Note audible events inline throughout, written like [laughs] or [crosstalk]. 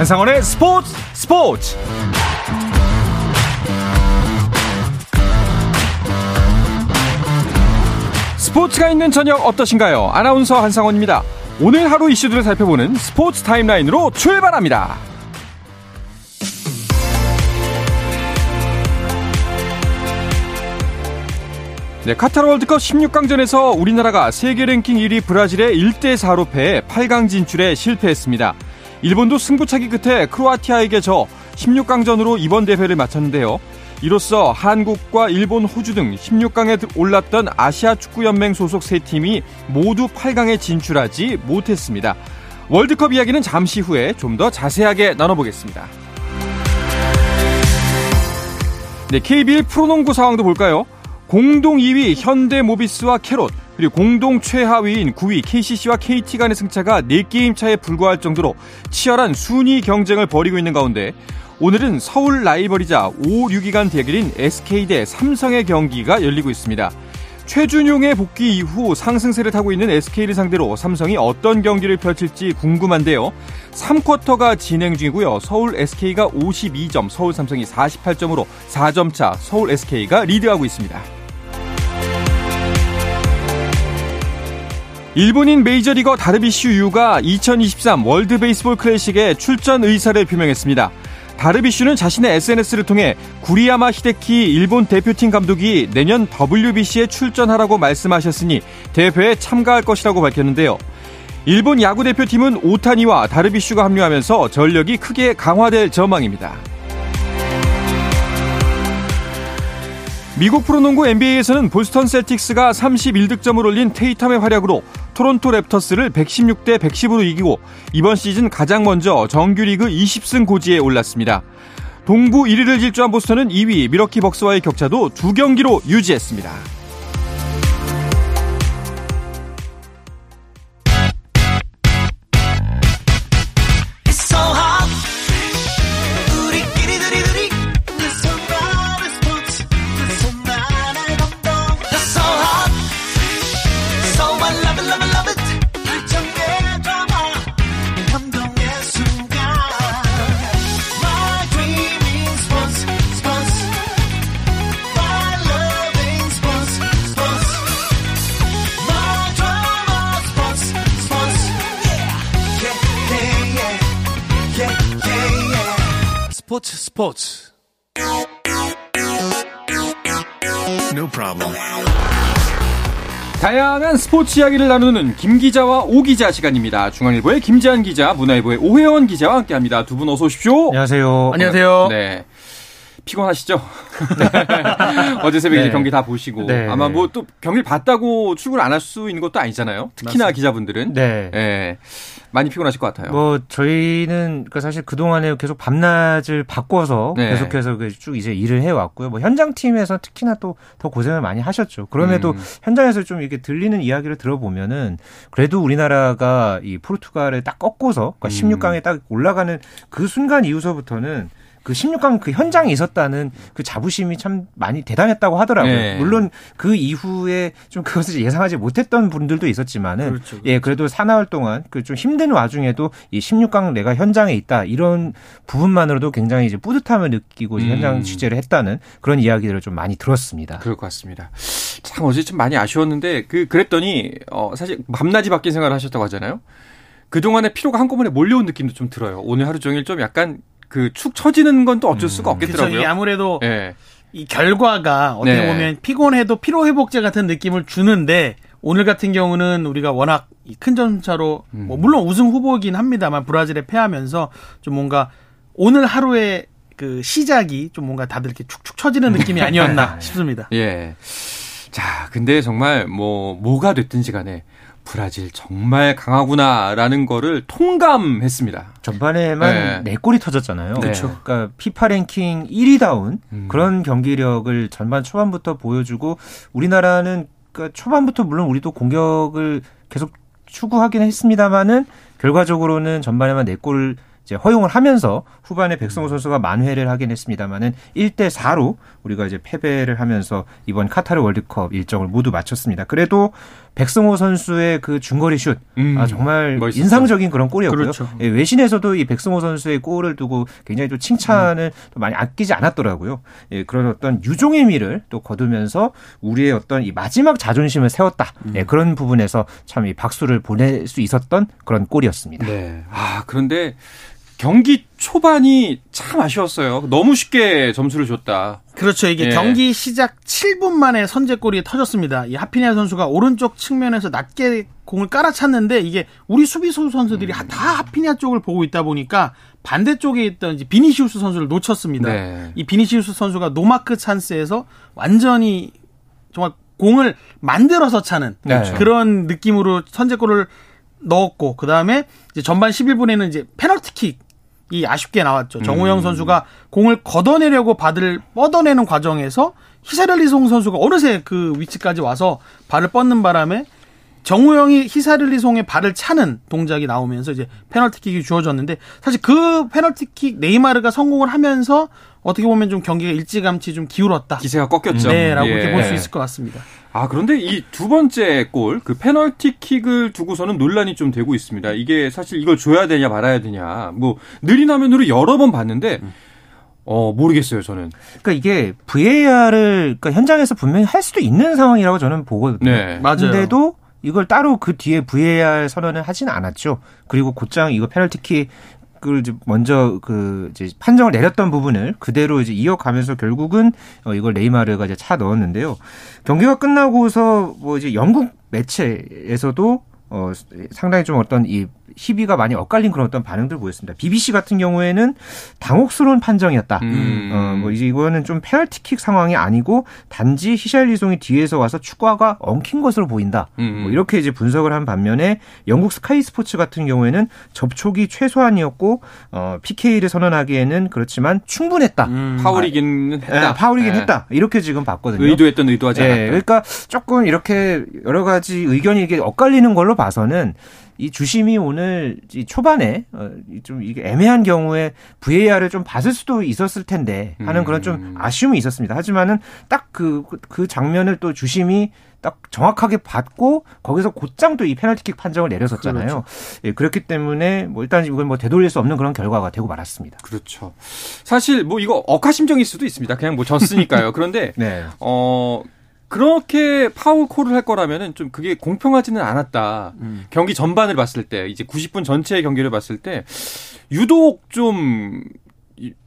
한상원의 스포츠 스포츠 스포츠가 있는 저녁 어떠신가요? 아나운서 한상원입니다. 오늘 하루 이슈들을 살펴보는 스포츠 타임라인으로 출발합니다. 네, 카타르 월드컵 16강전에서 우리나라가 세계 랭킹 1위 브라질의 1대4로 패해 8강 진출에 실패했습니다. 일본도 승부차기 끝에 크로아티아에게 져 16강전으로 이번 대회를 마쳤는데요. 이로써 한국과 일본, 호주 등 16강에 올랐던 아시아 축구연맹 소속 세 팀이 모두 8강에 진출하지 못했습니다. 월드컵 이야기는 잠시 후에 좀 더 자세하게 나눠보겠습니다. 네, KBL 프로농구 상황도 볼까요? 공동 2위 현대모비스와 캐롯, 그리고 공동 최하위인 9위 KCC와 KT 간의 승차가 4게임 차에 불과할 정도로 치열한 순위 경쟁을 벌이고 있는 가운데 오늘은 서울 라이벌이자 5, 6위간 대결인 SK 대 삼성의 경기가 열리고 있습니다. 최준용의 복귀 이후 상승세를 타고 있는 SK를 상대로 삼성이 어떤 경기를 펼칠지 궁금한데요. 3쿼터가 진행 중이고요. 서울 SK가 52점, 서울 삼성이 48점으로 4점 차 서울 SK가 리드하고 있습니다. 일본인 메이저리거 다르비슈 유가 2023 월드 베이스볼 클래식에 출전 의사를 표명했습니다. 다르비슈는 자신의 SNS를 통해 구리야마 히데키 일본 대표팀 감독이 내년 WBC에 출전하라고 말씀하셨으니 대회에 참가할 것이라고 밝혔는데요. 일본 야구 대표팀은 오타니와 다르비슈가 합류하면서 전력이 크게 강화될 전망입니다. 미국 프로농구 NBA에서는 보스턴 셀틱스가 31득점을 올린 테이텀의 활약으로 토론토 랩터스를 116대 110으로 이기고 이번 시즌 가장 먼저 정규리그 20승 고지에 올랐습니다. 동부 1위를 질주한 보스턴은 2위 미러키 벅스와의 격차도 두 경기로 유지했습니다. 스포츠 No problem. 다양한 스포츠 이야기를 나누는 김 기자와 오 기자 시간입니다. 중앙일보의 김지한 기자, 문화일보의 오혜원 기자와 함께합니다. 두 분 어서 오십시오. 안녕하세요. 안녕하세요. 네. 피곤하시죠? [laughs] 어제 새벽에 네. 경기 다 보시고 네. 아마 뭐 또 경기를 봤다고 출근 안 할 수 있는 것도 아니잖아요. 특히나 맞습니다. 기자분들은 네. 네. 많이 피곤하실 것 같아요. 뭐 저희는 그 사실 그 동안에 계속 밤낮을 바꿔서 네. 계속해서 그쭉 이제 일을 해 왔고요. 뭐 현장 팀에서 특히나 또 더 고생을 많이 하셨죠. 그럼에도 음. 현장에서 좀 이렇게 들리는 이야기를 들어보면은 그래도 우리나라가 이 포르투갈을 딱 꺾고서 그러니까 16강에 딱 올라가는 그 순간 이후서부터는 그 16강 그 현장에 있었다는 그 자부심이 참 많이 대단했다고 하더라고요. 네. 물론 그 이후에 좀 그것을 예상하지 못했던 분들도 있었지만은 그렇죠, 그렇죠. 예 그래도 사나흘 동안 그 좀 힘든 와중에도 이 16강 내가 현장에 있다 이런 부분만으로도 굉장히 이제 뿌듯함을 느끼고 음. 현장 취재를 했다는 그런 이야기들을 좀 많이 들었습니다. 그럴 것 같습니다. 참 어제 좀 많이 아쉬웠는데 그 그랬더니 어 사실 밤낮이 바뀐 생활을 하셨다고 하잖아요. 그동안의 피로가 한꺼번에 몰려온 느낌도 좀 들어요. 오늘 하루 종일 좀 약간 그 축 처지는 건 또 어쩔 수가 음. 없겠더라고요. 그렇죠. 아무래도 네. 이 결과가 어떻게 네. 보면 피곤해도 피로 회복제 같은 느낌을 주는데 오늘 같은 경우는 우리가 워낙 큰 점차로 음. 뭐 물론 우승 후보이긴 합니다만 브라질에 패하면서 좀 뭔가 오늘 하루의 그 시작이 좀 뭔가 다들 이렇게 축축 처지는 느낌이 아니었나 [laughs] 싶습니다. 예. 자, 근데 정말 뭐 뭐가 됐든지 간에 브라질 정말 강하구나라는 거를 통감했습니다. 전반에만 네. 4골이 터졌잖아요. 그렇죠. 그러니까 피파 랭킹 1위다운 음. 그런 경기력을 전반 초반부터 보여주고 우리나라는 그러니까 초반부터 물론 우리도 공격을 계속 추구하긴 했습니다만은 결과적으로는 전반에만 4골을 이제 허용을 하면서 후반에 백성호 선수가 만회를 하긴 했습니다만은 1대 4로 우리가 이제 패배를 하면서 이번 카타르 월드컵 일정을 모두 마쳤습니다. 그래도 백승호 선수의 그 중거리 슛, 음, 아, 정말 멋있었죠. 인상적인 그런 골이었고요. 그렇죠. 예, 외신에서도 이 백승호 선수의 골을 두고 굉장히 좀 칭찬을 음. 많이 아끼지 않았더라고요. 예, 그런 어떤 유종의 미를 또 거두면서 우리의 어떤 이 마지막 자존심을 세웠다. 음. 예, 그런 부분에서 참 이 박수를 보낼 수 있었던 그런 골이었습니다. 네. 아, 그런데 경기 초반이 참 아쉬웠어요. 너무 쉽게 점수를 줬다. 그렇죠. 이게 예. 경기 시작 7분 만에 선제골이 터졌습니다. 이 하피냐 선수가 오른쪽 측면에서 낮게 공을 깔아찼는데 이게 우리 수비수 선수들이 음. 다 하피냐 쪽을 보고 있다 보니까 반대쪽에 있던 이제 비니시우스 선수를 놓쳤습니다. 네. 이 비니시우스 선수가 노마크 찬스에서 완전히 정말 공을 만들어서 차는 네. 그런 느낌으로 선제골을 넣었고 그 다음에 이제 전반 11분에는 이제 페널티킥 이 아쉽게 나왔죠. 정우영 음. 선수가 공을 걷어내려고 발을 뻗어내는 과정에서 히샤를리송 선수가 어느새 그 위치까지 와서 발을 뻗는 바람에 정우영이 히샤를리송의 발을 차는 동작이 나오면서 이제 페널티킥이 주어졌는데 사실 그 페널티킥 네이마르가 성공을 하면서 어떻게 보면 좀 경기가 일찌감치 좀 기울었다. 기세가 꺾였죠. 네, 라고 예. 이렇게 볼 수 있을 것 같습니다. 아, 그런데 이 두 번째 골, 그 페널티킥을 두고서는 논란이 좀 되고 있습니다. 이게 사실 이걸 줘야 되냐 말아야 되냐. 뭐 느린 화면으로 여러 번 봤는데 어, 모르겠어요, 저는. 그러니까 이게 VAR을 그러니까 현장에서 분명히 할 수도 있는 상황이라고 저는 보거든요. 네. 맞아요. 근데도 이걸 따로 그 뒤에 VAR 선언을 하지는 않았죠. 그리고 곧장 이거 페널티킥 그걸 이제 먼저 그 이제 판정을 내렸던 부분을 그대로 이제 이어가면서 결국은 어 이걸 네이마르가 이제 차 넣었는데요. 경기가 끝나고서 뭐 이제 영국 매체에서도 어 상당히 좀 어떤 이 희비가 많이 엇갈린 그런 어떤 반응들 보였습니다. BBC 같은 경우에는 당혹스러운 판정이었다. 음. 어, 뭐 이제 이거는 좀 페널티킥 상황이 아니고 단지 히샬리송이 뒤에서 와서 축구화가 엉킨 것으로 보인다. 음. 뭐 이렇게 이제 분석을 한 반면에 영국 스카이 스포츠 같은 경우에는 접촉이 최소한이었고 어, PK를 선언하기에는 그렇지만 충분했다. 음. 파울이긴 아, 했다. 네, 파울이긴 네. 했다. 이렇게 지금 봤거든요. 의도했던 의도하지 않았다. 네, 그러니까 조금 이렇게 여러 가지 의견이 이게 엇갈리는 걸로 봐서는 이 주심이 오늘 이 초반에 어, 좀 이게 애매한 경우에 VAR을 좀 봤을 수도 있었을 텐데 하는 그런 좀 음. 아쉬움이 있었습니다. 하지만은 딱그그 장면을 또 주심이 딱 정확하게 봤고 거기서 곧장 또 이 페널티킥 판정을 내렸었잖아요. 그렇죠. 예, 그렇기 때문에 뭐 일단 이건 뭐 되돌릴 수 없는 그런 결과가 되고 말았습니다. 그렇죠. 사실 뭐 이거 억하심정일 수도 있습니다. 그냥 뭐 졌으니까요. [laughs] 그런데 네. 어 그렇게 파울 콜을 할 거라면은 좀 그게 공평하지는 않았다. 음. 경기 전반을 봤을 때 이제 90분 전체의 경기를 봤을 때 유독 좀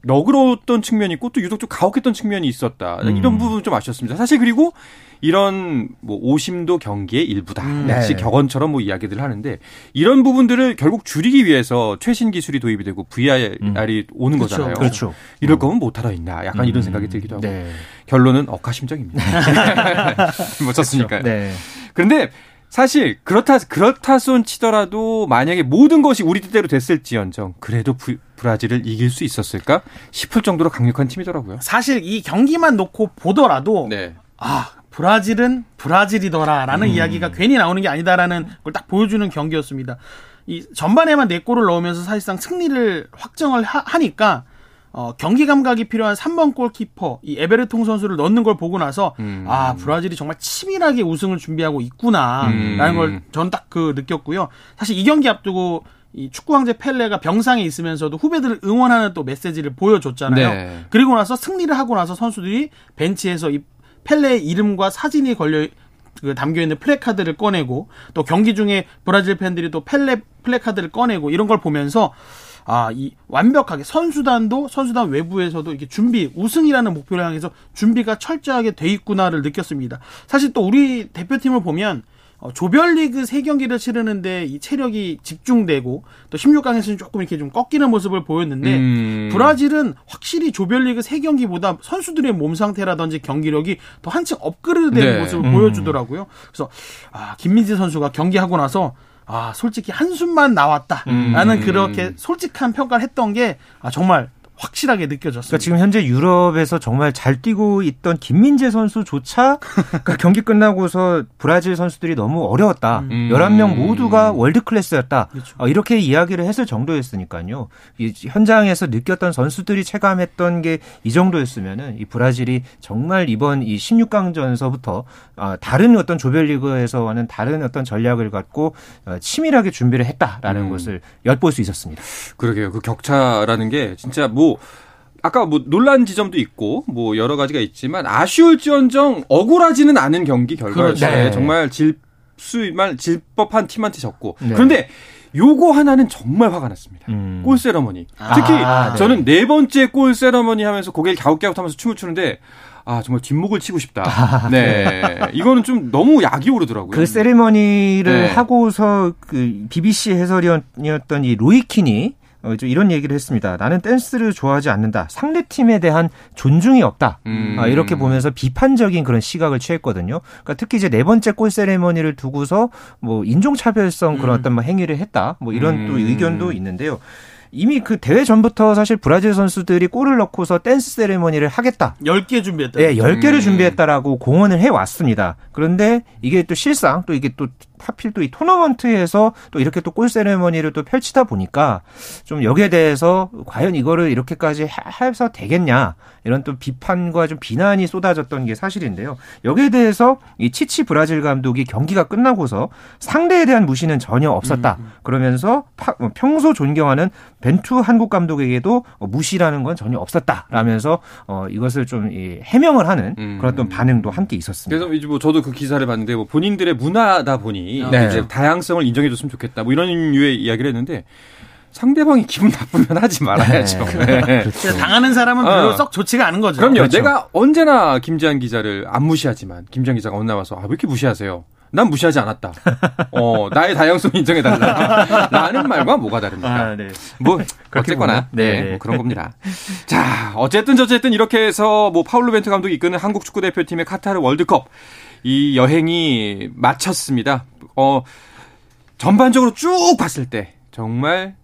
너그러웠던 측면이 있고 또 유독 좀 가혹했던 측면이 있었다. 음. 이런 부분 좀 아쉬웠습니다. 사실 그리고 이런 뭐 오심도 경기의 일부다. 음. 역시 네. 격언처럼 뭐 이야기들을 하는데 이런 부분들을 결국 줄이기 위해서 최신 기술이 도입이 되고 VR이 음. 오는 그렇죠. 거잖아요. 그렇죠. 이럴 음. 거면 못 하러 있나. 약간 이런 음. 생각이 들기도 하고. 네. 결론은 억하심정입니다. [laughs] 뭐 졌으니까요. 그렇죠. 네. 그런데 사실 그렇다 그렇다 손 치더라도 만약에 모든 것이 우리 뜻대로 됐을지언정 그래도 부, 브라질을 이길 수 있었을까 싶을 정도로 강력한 팀이더라고요. 사실 이 경기만 놓고 보더라도 네. 아 브라질은 브라질이더라라는 음. 이야기가 괜히 나오는 게 아니다라는 걸 딱 보여주는 경기였습니다. 이 전반에만 네 골을 넣으면서 사실상 승리를 확정을 하, 니까 어, 경기 감각이 필요한 3번 골키퍼 이 에베르통 선수를 넣는 걸 보고 나서 음. 아 브라질이 정말 치밀하게 우승을 준비하고 있구나라는 음. 걸 저는 딱 그 느꼈고요. 사실 이 경기 앞두고 이 축구 황제 펠레가 병상에 있으면서도 후배들을 응원하는 또 메시지를 보여줬잖아요. 네. 그리고 나서 승리를 하고 나서 선수들이 벤치에서 이 펠레의 이름과 사진이 걸려 그 담겨 있는 플래카드를 꺼내고 또 경기 중에 브라질 팬들이 또 펠레 플래카드를 꺼내고 이런 걸 보면서 아, 이 완벽하게 선수단도 선수단 외부에서도 이렇게 준비 우승이라는 목표를 향해서 준비가 철저하게 돼 있구나를 느꼈습니다. 사실 또 우리 대표팀을 보면 어, 조별리그 세 경기를 치르는데 이 체력이 집중되고 또 16강에서는 조금 이렇게 좀 꺾이는 모습을 보였는데 음. 브라질은 확실히 조별리그 세 경기보다 선수들의 몸 상태라든지 경기력이 더 한층 업그레이드된 네. 모습을 음. 보여주더라고요. 그래서 아, 김민재 선수가 경기하고 나서 아 솔직히 한숨만 나왔다라는 음. 그렇게 솔직한 평가를 했던 게 아, 정말 확실하게 느껴졌습니다. 그러니까 지금 현재 유럽에서 정말 잘 뛰고 있던 김민재 선수조차 [laughs] 그러니까 경기 끝나고서 브라질 선수들이 너무 어려웠다. 음. 11명 모두가 월드 클래스였다. 그렇죠. 어, 이렇게 이야기를 했을 정도였으니까요. 이 현장에서 느꼈던 선수들이 체감했던 게 이 정도였으면은 이 브라질이 정말 이번 이 16강전서부터 어, 다른 어떤 조별리그에서와는 다른 어떤 전략을 갖고 어, 치밀하게 준비를 했다라는 음. 것을 엿볼 수 있었습니다. 그러게요. 그 격차라는 게 진짜 뭐 아까 뭐 논란 지점도 있고 뭐 여러 가지가 있지만 아쉬울지언정 억울하지는 않은 경기 결과였어요. 네. 정말 질 수만 질법한 팀한테 졌고 네. 그런데 요거 하나는 정말 화가 났습니다. 음. 골 세러머니. 특히 아, 네. 저는 네 번째 골 세러머니 하면서 고개를 갸웃갸웃 하면서 춤을 추는데 아 정말 뒷목을 치고 싶다. 아, 네, 이거는 좀 너무 약이 오르더라고요. 그 세리머니를 네. 하고서 그 BBC 해설위원이었던 이 로이킨이 어, 이런 얘기를 했습니다. 나는 댄스를 좋아하지 않는다. 상대 팀에 대한 존중이 없다. 음. 아, 이렇게 보면서 비판적인 그런 시각을 취했거든요. 그러니까 특히 이제 네 번째 골 세레머니를 두고서 뭐 인종차별성 그런 음. 어떤 뭐 행위를 했다. 뭐 이런 음. 또 의견도 있는데요. 이미 그 대회 전부터 사실 브라질 선수들이 골을 넣고서 댄스 세레머니를 하겠다. 10개 준비했다. 네, 10개를 음. 준비했다라고 공언을 해 왔습니다. 그런데 이게 또 실상 또 이게 또 하필 또 이 토너먼트에서 또 이렇게 또 골 세레머니를 또 펼치다 보니까 좀 여기에 대해서 과연 이거를 이렇게까지 해서 되겠냐 이런 또 비판과 좀 비난이 쏟아졌던 게 사실인데요. 여기에 대해서 이 치치 브라질 감독이 경기가 끝나고서 상대에 대한 무시는 전혀 없었다. 음, 음. 그러면서 뭐 평소 존경하는 벤투 한국 감독에게도 무시라는 건 전혀 없었다라면서 어 이것을 좀 해명을 하는 음. 그런 어떤 반응도 함께 있었습니다. 그래서 이제 뭐 저도 그 기사를 봤는데 뭐 본인들의 문화다 보니 네. 이제 다양성을 인정해줬으면 좋겠다. 뭐 이런 유의 이야기를 했는데 상대방이 기분 나쁘면 하지 말아야죠. 네. 네. 그렇죠. 당하는 사람은 별로 어. 썩 좋지가 않은 거죠. 그럼요. 그렇죠. 내가 언제나 김지한 기자를 안 무시하지만 김지한 기자가 어느 나와서 아, 왜 이렇게 무시하세요? 난 무시하지 않았다. 어, 나의 다양성 인정해달라. [laughs] 라는 말과 뭐가 다릅니까? 아, 네. 뭐, 어쨌거나. 네. 네. 뭐 그런 겁니다. 자, 어쨌든 저쨌든 이렇게 해서 뭐 파울로 벤트 감독이 이끄는 한국 축구대표팀의 카타르 월드컵 이 여행이 마쳤습니다. 어, 전반적으로 쭉 봤을 때 정말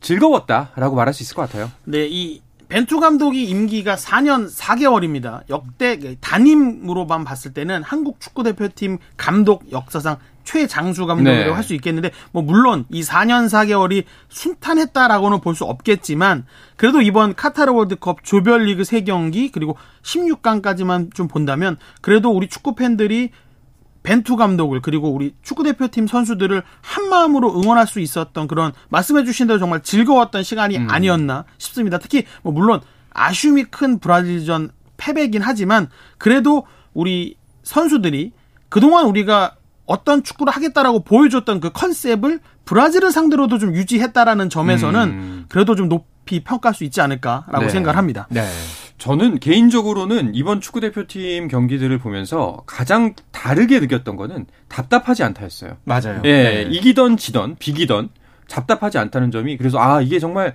즐거웠다라고 말할 수 있을 것 같아요. 네, 이 벤투 감독이 임기가 4년 4개월입니다. 역대 단임으로만 봤을 때는 한국 축구 대표팀 감독 역사상 최장수 감독이라고 네. 할수 있겠는데 뭐 물론 이 4년 4개월이 순탄했다라고는 볼 수 없겠지만 그래도 이번 카타르 월드컵 조별리그 3경기 그리고 16강까지만 좀 본다면 그래도 우리 축구 팬들이 벤투 감독을 그리고 우리 축구 대표팀 선수들을 한 마음으로 응원할 수 있었던 그런 말씀해 주신 대로 정말 즐거웠던 시간이 음. 아니었나 싶습니다. 특히 뭐 물론 아쉬움이 큰 브라질전 패배긴 하지만 그래도 우리 선수들이 그동안 우리가 어떤 축구를 하겠다라고 보여줬던 그 컨셉을 브라질을 상대로도 좀 유지했다라는 점에서는 음. 그래도 좀 높이 평가할 수 있지 않을까라고 네. 생각을 합니다. 네. 저는 개인적으로는 이번 축구 대표팀 경기들을 보면서 가장 다르게 느꼈던 거는 답답하지 않다였어요. 맞아요. 예, 네. 이기던 지던 비기던 답답하지 않다는 점이 그래서 아 이게 정말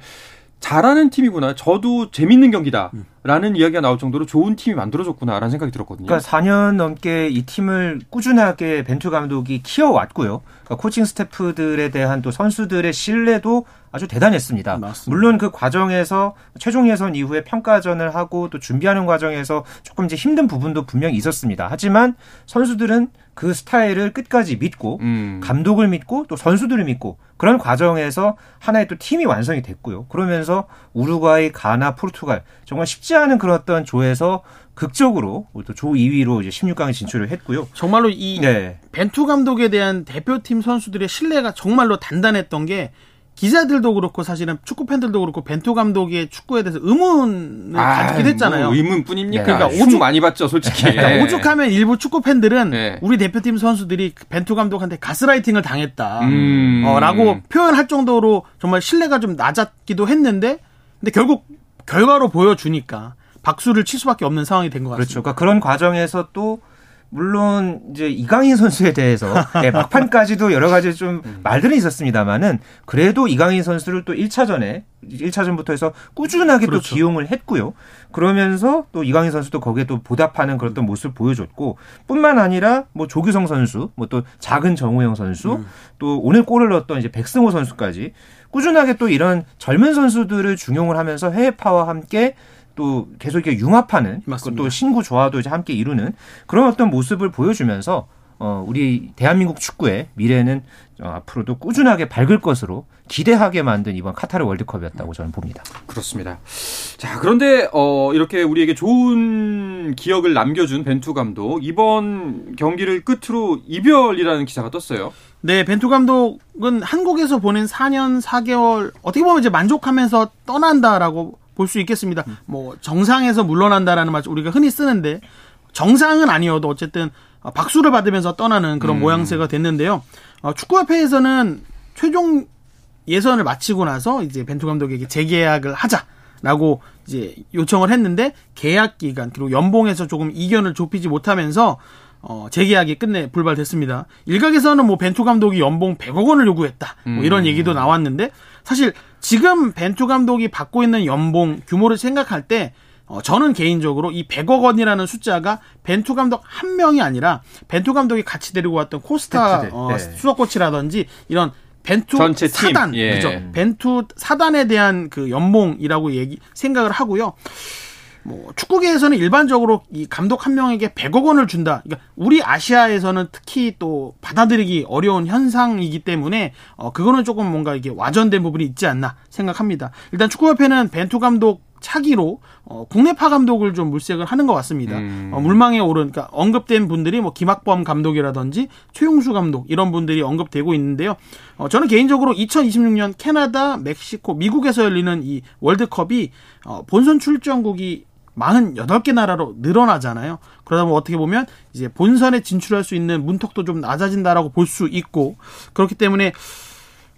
잘하는 팀이구나. 저도 재밌는 경기다라는 음. 이야기가 나올 정도로 좋은 팀이 만들어졌구나라는 생각이 들었거든요. 그러니까 4년 넘게 이 팀을 꾸준하게 벤투 감독이 키워왔고요. 그러니까 코칭 스태프들에 대한 또 선수들의 신뢰도 아주 대단했습니다. 맞습니다. 물론 그 과정에서 최종 예선 이후에 평가전을 하고 또 준비하는 과정에서 조금 이제 힘든 부분도 분명히 있었습니다. 하지만 선수들은 그 스타일을 끝까지 믿고 음. 감독을 믿고 또 선수들을 믿고 그런 과정에서 하나의 또 팀이 완성이 됐고요. 그러면서 우루과이, 가나, 포르투갈 정말 쉽지 않은 그런 어떤 조에서 극적으로 또조 2위로 이제 16강에 진출을 했고요. 정말로 이 네. 벤투 감독에 대한 대표팀 선수들의 신뢰가 정말로 단단했던 게 기자들도 그렇고 사실은 축구 팬들도 그렇고 벤투 감독의 축구에 대해서 의문을 아, 가지게 됐잖아요. 뭐 의문뿐입니까? 그러니까 오죽 많이 봤죠, 솔직히. 그러니까 네. 오죽하면 일부 축구 팬들은 네. 우리 대표팀 선수들이 벤투 감독한테 가스라이팅을 당했다라고 음. 어, 표현할 정도로 정말 신뢰가 좀 낮았기도 했는데, 근데 결국 결과로 보여주니까 박수를 칠 수밖에 없는 상황이 된 것 같습니다. 그렇죠. 그러니까 그런 과정에서 또 물론 이제 이강인 선수에 대해서 네, 막판까지도 여러 가지 좀 음. 말들은 있었습니다만은 그래도 이강인 선수를 또 1차전에 1차전부터 해서 꾸준하게 그렇죠. 또 기용을 했고요. 그러면서 또 이강인 선수도 거기에 또 보답하는 그런 또 모습을 보여줬고 뿐만 아니라 뭐 조규성 선수, 뭐 또 작은 정우영 선수, 음. 또 오늘 골을 넣었던 이제 백승호 선수까지 꾸준하게 또 이런 젊은 선수들을 중용을 하면서 해외파와 함께 또 계속 이렇게 융합하는 또 신구 조화도 이제 함께 이루는 그런 어떤 모습을 보여주면서 어, 우리 대한민국 축구의 미래는 어, 앞으로도 꾸준하게 밝을 것으로 기대하게 만든 이번 카타르 월드컵이었다고 저는 봅니다. 그렇습니다. 자, 그런데 어, 이렇게 우리에게 좋은 기억을 남겨준 벤투 감독 이번 경기를 끝으로 이별이라는 기사가 떴어요. 네, 벤투 감독은 한국에서 보낸 4년 4개월 어떻게 보면 이제 만족하면서 떠난다라고 볼 수 있겠습니다. 음. 뭐 정상에서 물러난다라는 말 우리가 흔히 쓰는데 정상은 아니어도 어쨌든 박수를 받으면서 떠나는 그런 음. 모양새가 됐는데요. 어, 축구협회에서는 최종 예선을 마치고 나서 이제 벤투 감독에게 재계약을 하자라고 이제 요청을 했는데 계약 기간 그리고 연봉에서 조금 이견을 좁히지 못하면서 어, 재계약이 끝내 불발됐습니다. 일각에서는 뭐 벤투 감독이 연봉 100억 원을 요구했다. 뭐 이런 음. 얘기도 나왔는데 사실 지금 벤투 감독이 받고 있는 연봉 규모를 생각할 때 어, 저는 개인적으로 이 100억 원이라는 숫자가 벤투 감독 한 명이 아니라 벤투 감독이 같이 데리고 왔던 코스타 어, 네. 수석 코치라든지 이런 벤투 사단 예. 그죠 벤투 사단에 대한 그 연봉이라고 얘기 생각을 하고요. 뭐 축구계에서는 일반적으로 이 감독 한 명에게 100억 원을 준다. 그러니까 우리 아시아에서는 특히 또 받아들이기 어려운 현상이기 때문에 어 그거는 조금 뭔가 이게 와전된 부분이 있지 않나 생각합니다. 일단 축구협회는 벤투 감독 차기로 어, 국내파 감독을 좀 물색을 하는 것 같습니다. 음. 어, 물망에 오른 그러니까 언급된 분들이 뭐 김학범 감독이라든지 최용수 감독 이런 분들이 언급되고 있는데요. 어, 저는 개인적으로 2026년 캐나다, 멕시코, 미국에서 열리는 이 월드컵이 어, 본선 출전국이 48개 나라로 늘어나잖아요. 그러다 보면 어떻게 보면 이제 본선에 진출할 수 있는 문턱도 좀 낮아진다라고 볼 수 있고 그렇기 때문에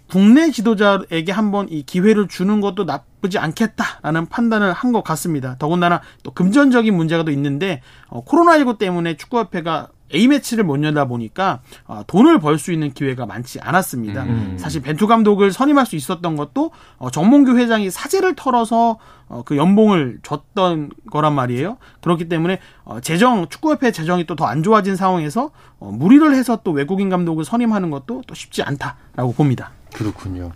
국내 지도자에게 한번 이 기회를 주는 것도 나쁘지 않겠다라는 판단을 한 것 같습니다. 더군다나 또 금전적인 문제가 또 있는데 어, 코로나19 때문에 축구협회가 A매치를 못 열다 보니까 어, 돈을 벌 수 있는 기회가 많지 않았습니다. 음. 사실 벤투 감독을 선임할 수 있었던 것도 어, 정몽규 회장이 사재를 털어서 어, 그 연봉을 줬던 거란 말이에요. 그렇기 때문에 어, 재정 축구협회 재정이 또 더 안 좋아진 상황에서 어, 무리를 해서 또 외국인 감독을 선임하는 것도 또 쉽지 않다라고 봅니다. 그렇군요.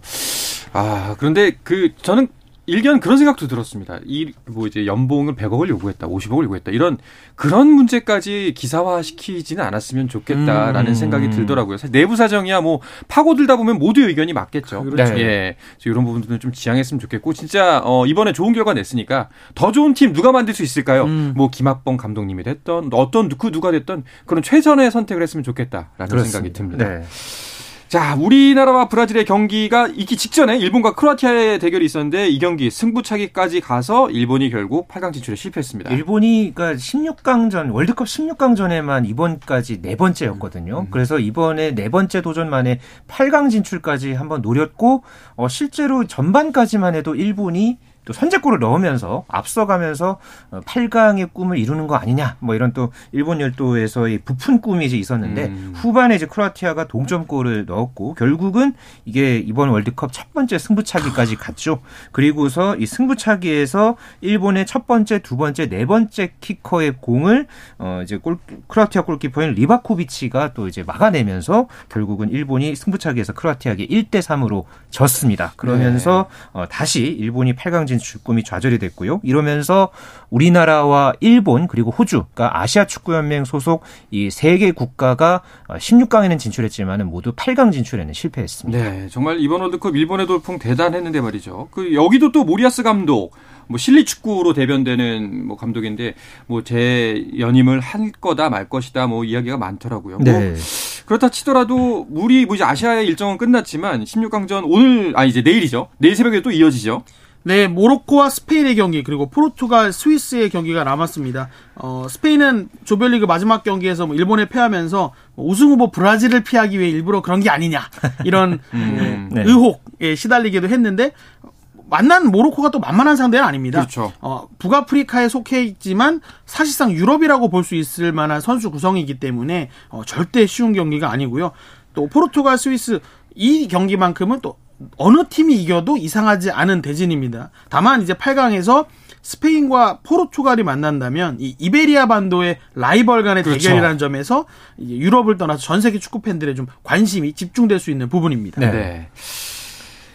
아 그런데 그 저는 일견 그런 생각도 들었습니다. 이 뭐 이제 연봉을 100억을 요구했다, 50억을 요구했다 이런 그런 문제까지 기사화 시키지는 않았으면 좋겠다라는 음. 생각이 들더라고요. 사실 내부 사정이야 뭐 파고들다 보면 모두의 의견이 맞겠죠. 그렇죠. 네. 예, 이런 부분들은 좀 지양했으면 좋겠고 진짜 어, 이번에 좋은 결과 냈으니까 더 좋은 팀 누가 만들 수 있을까요? 음. 뭐 김학범 감독님이 됐던 어떤 그 누가 됐던 그런 최선의 선택을 했으면 좋겠다라는 그렇습니다. 생각이 듭니다. 네. 자, 우리나라와 브라질의 경기가 있기 직전에 일본과 크로아티아의 대결이 있었는데 이 경기 승부차기까지 가서 일본이 결국 8강 진출에 실패했습니다. 일본이 그러니까 16강전 월드컵 16강전에만 이번까지 네 번째였거든요. 음. 그래서 이번에 네 번째 도전 만에 8강 진출까지 한번 노렸고 어 실제로 전반까지만 해도 일본이 또 선제골을 넣으면서 앞서가면서 8강의 어, 꿈을 이루는 거 아니냐 뭐 이런 또 일본 열도에서의 부푼 꿈이 이제 있었는데 음. 후반에 이제 크로아티아가 동점골을 넣었고 결국은 이게 이번 월드컵 첫 번째 승부차기까지 갔죠. 그리고서 이 승부차기에서 일본의 첫 번째, 두 번째, 네 번째 키커의 공을 어 이제 골 크로아티아 골키퍼인 리바코비치가 또 이제 막아내면서 결국은 일본이 승부차기에서 크로아티아에게 1대 3으로 졌습니다. 그러면서 네. 어 다시 일본이 8강 진 진출 꿈이 좌절이 됐고요. 이러면서 우리나라와 일본 그리고 호주, 그러니까 아시아 축구 연맹 소속 이 세 개 국가가 16강에는 진출했지만은 모두 8강 진출에는 실패했습니다. 네, 정말 이번 월드컵 일본의 돌풍 대단했는데 말이죠. 그 여기도 또 모리아스 감독 뭐 실리 축구로 대변되는 뭐 감독인데 뭐제 연임을 할 거다 말 것이다 뭐 이야기가 많더라고요. 뭐 네. 뭐 그렇다 치더라도 우리 뭐 이제 아시아의 일정은 끝났지만 16강전 오늘 아 이제 내일이죠. 내일 새벽에 또 이어지죠. 네, 모로코와 스페인의 경기 그리고 포르투갈, 스위스의 경기가 남았습니다. 어, 스페인은 조별리그 마지막 경기에서 뭐 일본에 패하면서 뭐 우승 후보 브라질을 피하기 위해 일부러 그런 게 아니냐 이런 [laughs] 음, 네. 의혹에 시달리기도 했는데 만난 모로코가 또 만만한 상대는 아닙니다. 그렇죠. 어, 북아프리카에 속해 있지만 사실상 유럽이라고 볼 수 있을 만한 선수 구성이기 때문에 어, 절대 쉬운 경기가 아니고요. 또 포르투갈, 스위스 이 경기만큼은 또 어느 팀이 이겨도 이상하지 않은 대진입니다. 다만 이제 8강에서 스페인과 포르투갈이 만난다면 이 이베리아 반도의 라이벌 간의 그렇죠. 대결이라는 점에서 유럽을 떠나서 전 세계 축구 팬들의 좀 관심이 집중될 수 있는 부분입니다. 네. 네.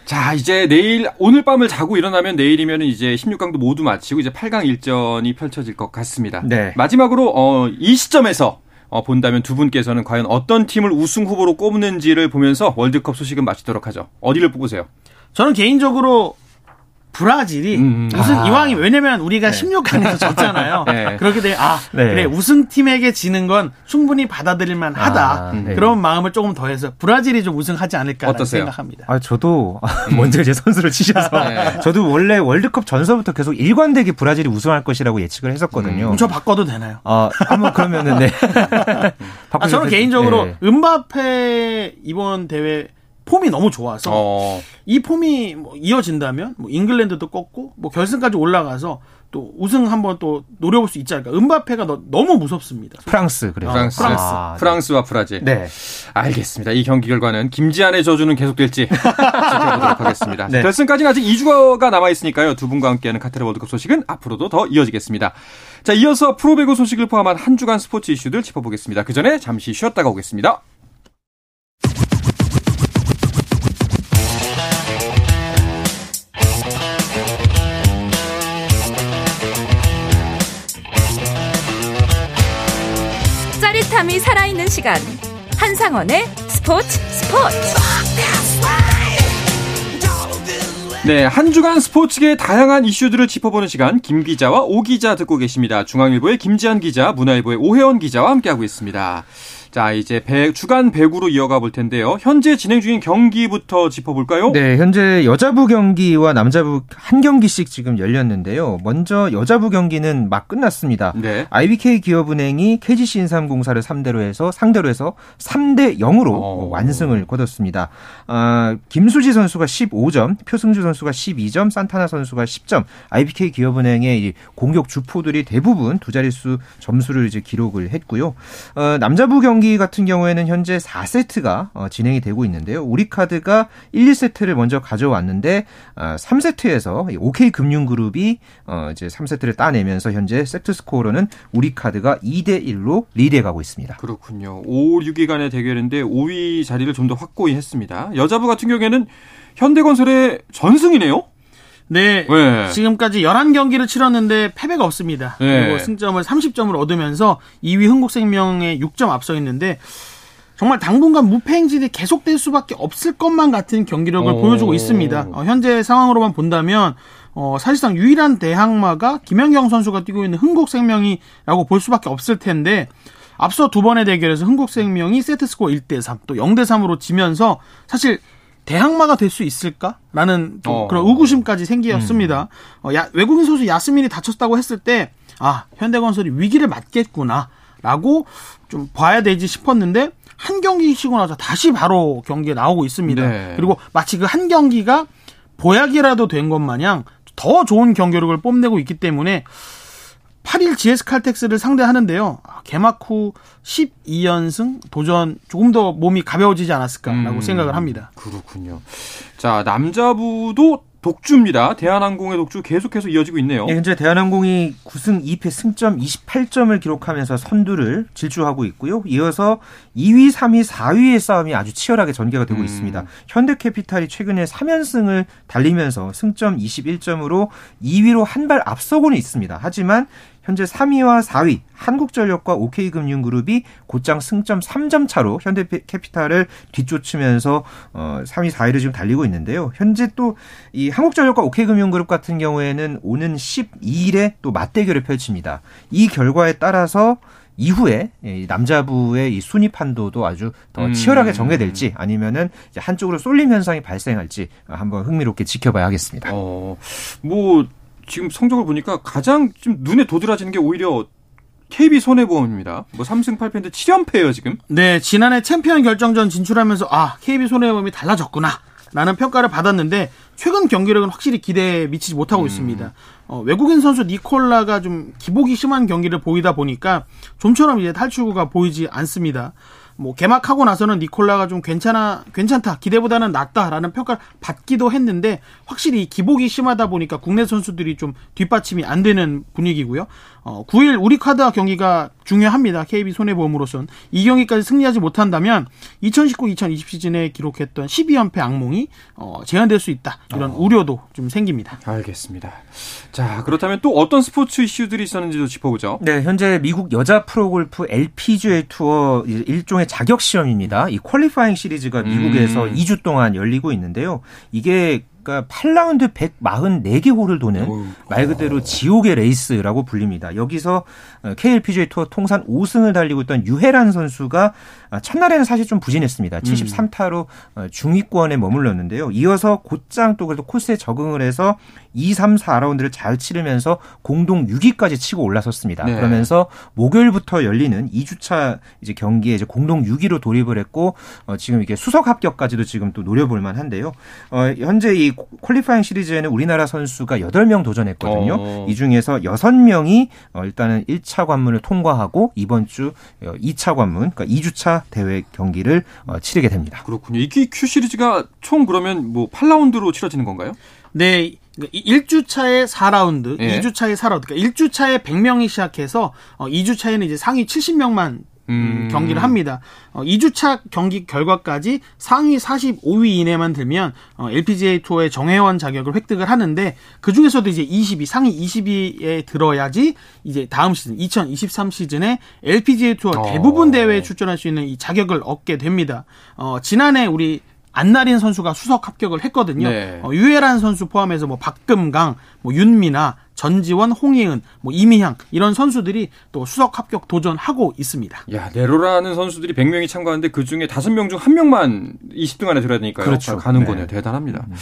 자, 이제 내일, 오늘 밤을 자고 일어나면 내일이면 이제 16강도 모두 마치고 이제 8강 일전이 펼쳐질 것 같습니다. 네. 마지막으로, 어, 이 시점에서 어, 본다면 두 분께서는 과연 어떤 팀을 우승 후보로 꼽는지를 보면서 월드컵 소식은 마치도록 하죠. 어디를 뽑으세요? 저는 개인적으로 브라질이 음, 음. 우승 아. 이왕이 왜냐면 우리가 네. 16강에서 [laughs] 졌잖아요. 네. 그렇게 되면 아 네. 그래 우승팀에게 지는 건 충분히 받아들일 만하다. 아, 네. 그런 마음을 조금 더해서 브라질이 좀 우승하지 않을까 생각합니다. 아 저도 [laughs] 먼저 이제 선수를 치셔서 네. 저도 원래 월드컵 전서부터 계속 일관되게 브라질이 우승할 것이라고 예측을 했었거든요. 음, 저 바꿔도 되나요? 아 한번 그러면은 네. 아, 저는 개인적으로 네. 은바페 이번 대회 폼이 너무 좋아서 어. 이 폼이 뭐 이어진다면 뭐 잉글랜드도 꺾고 뭐 결승까지 올라가서 또 우승 한번 또 노려볼 수 있지 않을까. 은바페가 너, 무 무섭습니다. 프랑스 그래요. 프랑스. 프랑스. 아, 네. 프랑스와 브라질. 네. 알겠습니다. 이 경기 결과는 김지한의 저주는 계속될지 [laughs] 지켜보도록 하겠습니다. 네. 결승까지는 아직 2주가 남아 있으니까요. 두 분과 함께하는 카타르 월드컵 소식은 앞으로도 더 이어지겠습니다. 자, 이어서 프로배구 소식을 포함한 한 주간 스포츠 이슈들 짚어보겠습니다. 그 전에 잠시 쉬었다가 오겠습니다. 짜릿함이 살아있는 시간 한상원의 스포츠 스포츠 네, 한 주간 스포츠계의 다양한 이슈들을 짚어보는 시간 김 기자와 오 기자 듣고 계십니다. 중앙일보의 김지한 기자, 문화일보의 오혜원 기자와 함께하고 있습니다. 자, 이제 배, 주간 배구로 이어가 볼 텐데요. 현재 진행 중인 경기부터 짚어볼까요? 네, 현재 여자부 경기와 남자부 한 경기씩 지금 열렸는데요. 먼저 여자부 경기는 막 끝났습니다. 네. IBK 기업은행이 KGC 인삼공사를 3대로 해서 상대로 해서 3대 0으로 오. 완승을 거뒀습니다. 아, 김수지 선수가 15점, 표승주 선수가 12점, 산타나 선수가 10점. IBK 기업은행의 공격 주포들이 대부분 두 자릿수 점수를 이제 기록을 했고요. 어, 남자부 경기 경기 같은 경우에는 현재 4세트가 어, 진행이 되고 있는데요. 우리카드가 1, 2세트를 먼저 가져왔는데 3세트에서 어, OK 금융그룹이 어, 이제 3세트를 따내면서 현재 세트 스코어로는 우리카드가 2대 1로 리드해 가고 있습니다. 그렇군요. 5, 6위 간의 대결인데 5위 자리를 좀 더 확고히 했습니다. 여자부 같은 경우에는 현대건설의 전승이네요. 네, 네. 지금까지 11경기를 치렀는데 패배가 없습니다. 네. 그리고 승점을 30점을 얻으면서 2위 흥국생명에 6점 앞서 있는데 정말 당분간 무패 행진이 계속될 수밖에 없을 것만 같은 경기력을 오. 보여주고 있습니다. 어, 현재 상황으로만 본다면 어, 사실상 유일한 대항마가 김연경 선수가 뛰고 있는 흥국생명이라고 볼 수밖에 없을 텐데 앞서 두 번의 대결에서 흥국생명이 세트스코어 1대 3, 또 0대 3으로 지면서 사실 대항마가 될 수 있을까라는 어. 그런 의구심까지 생기었습니다. 음. 어, 야, 외국인 선수 야스민이 다쳤다고 했을 때 아, 현대건설이 위기를 맞겠구나라고 좀 봐야 되지 싶었는데 한 경기 쉬고 나서 다시 바로 경기에 나오고 있습니다. 네. 그리고 마치 그 한 경기가 보약이라도 된 것 마냥 더 좋은 경기력을 뽐내고 있기 때문에 8일 GS 칼텍스를 상대하는데요. 아, 개막 후 12연승 도전 조금 더 몸이 가벼워지지 않았을까라고 음, 생각을 합니다. 그렇군요. 자, 남자부도 독주입니다. 대한항공의 독주 계속해서 이어지고 있네요. 네, 현재 대한항공이 9승 2패 승점 28점을 기록하면서 선두를 질주하고 있고요. 이어서 2위, 3위, 4위의 싸움이 아주 치열하게 전개가 되고 음. 있습니다. 현대캐피탈이 최근에 3연승을 달리면서 승점 21점으로 2위로 한 발 앞서고는 있습니다. 하지만 현재 3위와 4위 한국전력과 OK금융그룹이 곧장 승점 3점 차로 현대캐피탈을 뒤쫓으면서 어 3위, 4위를 지금 달리고 있는데요. 현재 또 이 한국전력과 OK금융그룹 같은 경우에는 오는 12일에 또 맞대결을 펼칩니다. 이 결과에 따라서 이후에 남자부의 이 순위 판도도 아주 더 음. 치열하게 전개될지 아니면은 한쪽으로 쏠림 현상이 발생할지 한번 흥미롭게 지켜봐야 하겠습니다. 어, 뭐 지금 성적을 보니까 가장 좀 눈에 도드라지는 게 오히려 KB 손해보험입니다. 뭐 3승 8패인데 7연패예요, 지금. 네, 지난해 챔피언 결정전 진출하면서 아, KB 손해보험이 달라졌구나. 라는 평가를 받았는데 최근 경기력은 확실히 기대에 미치지 못하고 음. 있습니다. 어, 외국인 선수 니콜라가 좀 기복이 심한 경기를 보이다 보니까 좀처럼 이제 탈출구가 보이지 않습니다. 뭐 개막하고 나서는 니콜라가 좀 괜찮아 괜찮다 기대보다는 낫다라는 평가를 받기도 했는데 확실히 기복이 심하다 보니까 국내 선수들이 좀 뒷받침이 안 되는 분위기고요. 어, 9일 우리 카드와 경기가 중요합니다. KB 손해보험으로선 이 경기까지 승리하지 못한다면 2019-2020 시즌에 기록했던 12연패 악몽이 어, 재현될 수 있다 이런 어. 우려도 좀 생깁니다. 알겠습니다. 자 그렇다면 또 어떤 스포츠 이슈들이 있었는지도 짚어보죠. 네, 현재 미국 여자 프로골프 LPGA 투어 일종의 자격 시험입니다. 이 퀄리파잉 시리즈가 미국에서 음. 2주 동안 열리고 있는데요. 이게 그러니까 8라운드 144개 홀을 도는 말 그대로 지옥의 레이스라고 불립니다. 여기서 KLPGA 투어 통산 5승을 달리고 있던 유해란 선수가 첫날에는 사실 좀 부진했습니다. 73타로 음. 중위권에 머물렀는데요. 이어서 곧장 또 그래도 코스에 적응을 해서 2, 3, 4라운드를 잘 치르면서 공동 6위까지 치고 올라섰습니다. 네. 그러면서 목요일부터 열리는 2주차 이제 경기에 이제 공동 6위로 돌입을 했고 어, 지금 이게 수석 합격까지도 지금 또 노려볼 만한데요. 어, 현재 이 퀄리파잉 시리즈에는 우리나라 선수가 8명 도전했거든요. 어. 이 중에서 6명이 어, 일단은 1차 관문을 통과하고 이번 주 2차 어, 관문, 그러니까 2주차 대회 경기를 어, 치르게 됩니다. 그렇군요. 이 Q 시리즈가 총 그러면 뭐 8라운드로 치러지는 건가요? 네. 1주차에 4라운드, 예. 2주차에 4라운드. 그러니까 1주차에 100명이 시작해서 2주차에는 이제 상위 70명만 음. 경기를 합니다. 어, 2주차 경기 결과까지 상위 45위 이내만 들면 어, LPGA 투어의 정회원 자격을 획득을 하는데 그 중에서도 이제 20위 상위 20위에 들어야지 이제 다음 시즌 2023 시즌에 LPGA 투어 어. 대부분 대회에 출전할 수 있는 이 자격을 얻게 됩니다. 어, 지난해 우리 안나린 선수가 수석 합격을 했거든요. 네. 어, 유해란 선수 포함해서 뭐 박금강, 뭐 윤미나, 전지원, 홍예은, 뭐 이미향 이런 선수들이 또 수석 합격 도전하고 있습니다. 야 네로라는 선수들이 100명이 참가하는데 그 중에 5명 중 1명만 20등 안에 들어야 되니까요. 그렇죠. 가는 네. 거네요. 대단합니다. 음.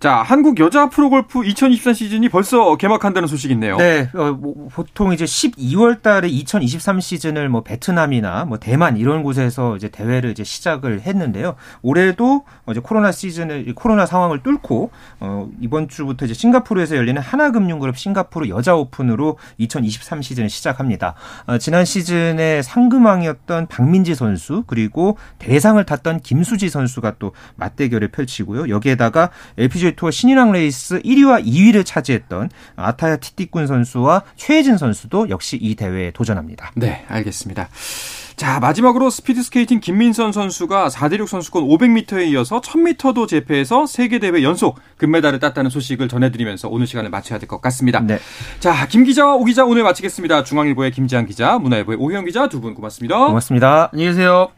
자, 한국 여자 프로골프 2024 시즌이 벌써 개막한다는 소식이 있네요. 네, 어, 뭐, 보통 이제 12월 달에 2023 시즌을 뭐 베트남이나 뭐 대만 이런 곳에서 이제 대회를 이제 시작을 했는데요. 올해도 이제 코로나 시즌을 코로나 상황을 뚫고 어, 이번 주부터 이제 싱가포르에서 열리는 하나금융그룹 싱가포르 여자 오픈으로 2023 시즌을 시작합니다. 어, 지난 시즌에 상금왕이었던 박민지 선수 그리고 대상을 탔던 김수지 선수가 또 맞대결을 펼치고요. 여기에다가 LPG LPGA 투어 신인왕 레이스 1위와 2위를 차지했던 아타야 티티꾼 선수와 최혜진 선수도 역시 이 대회에 도전합니다. 네, 알겠습니다. 자, 마지막으로 스피드 스케이팅 김민선 선수가 4대륙 선수권 500m에 이어서 1000m도 제패해서 세계 대회 연속 금메달을 땄다는 소식을 전해드리면서 오늘 시간을 마쳐야 될 것 같습니다. 네. 자, 김 기자와 오 기자 오늘 마치겠습니다. 중앙일보의 김지한 기자, 문화일보의 오형 기자 두 분 고맙습니다. 고맙습니다. 안녕히 계세요.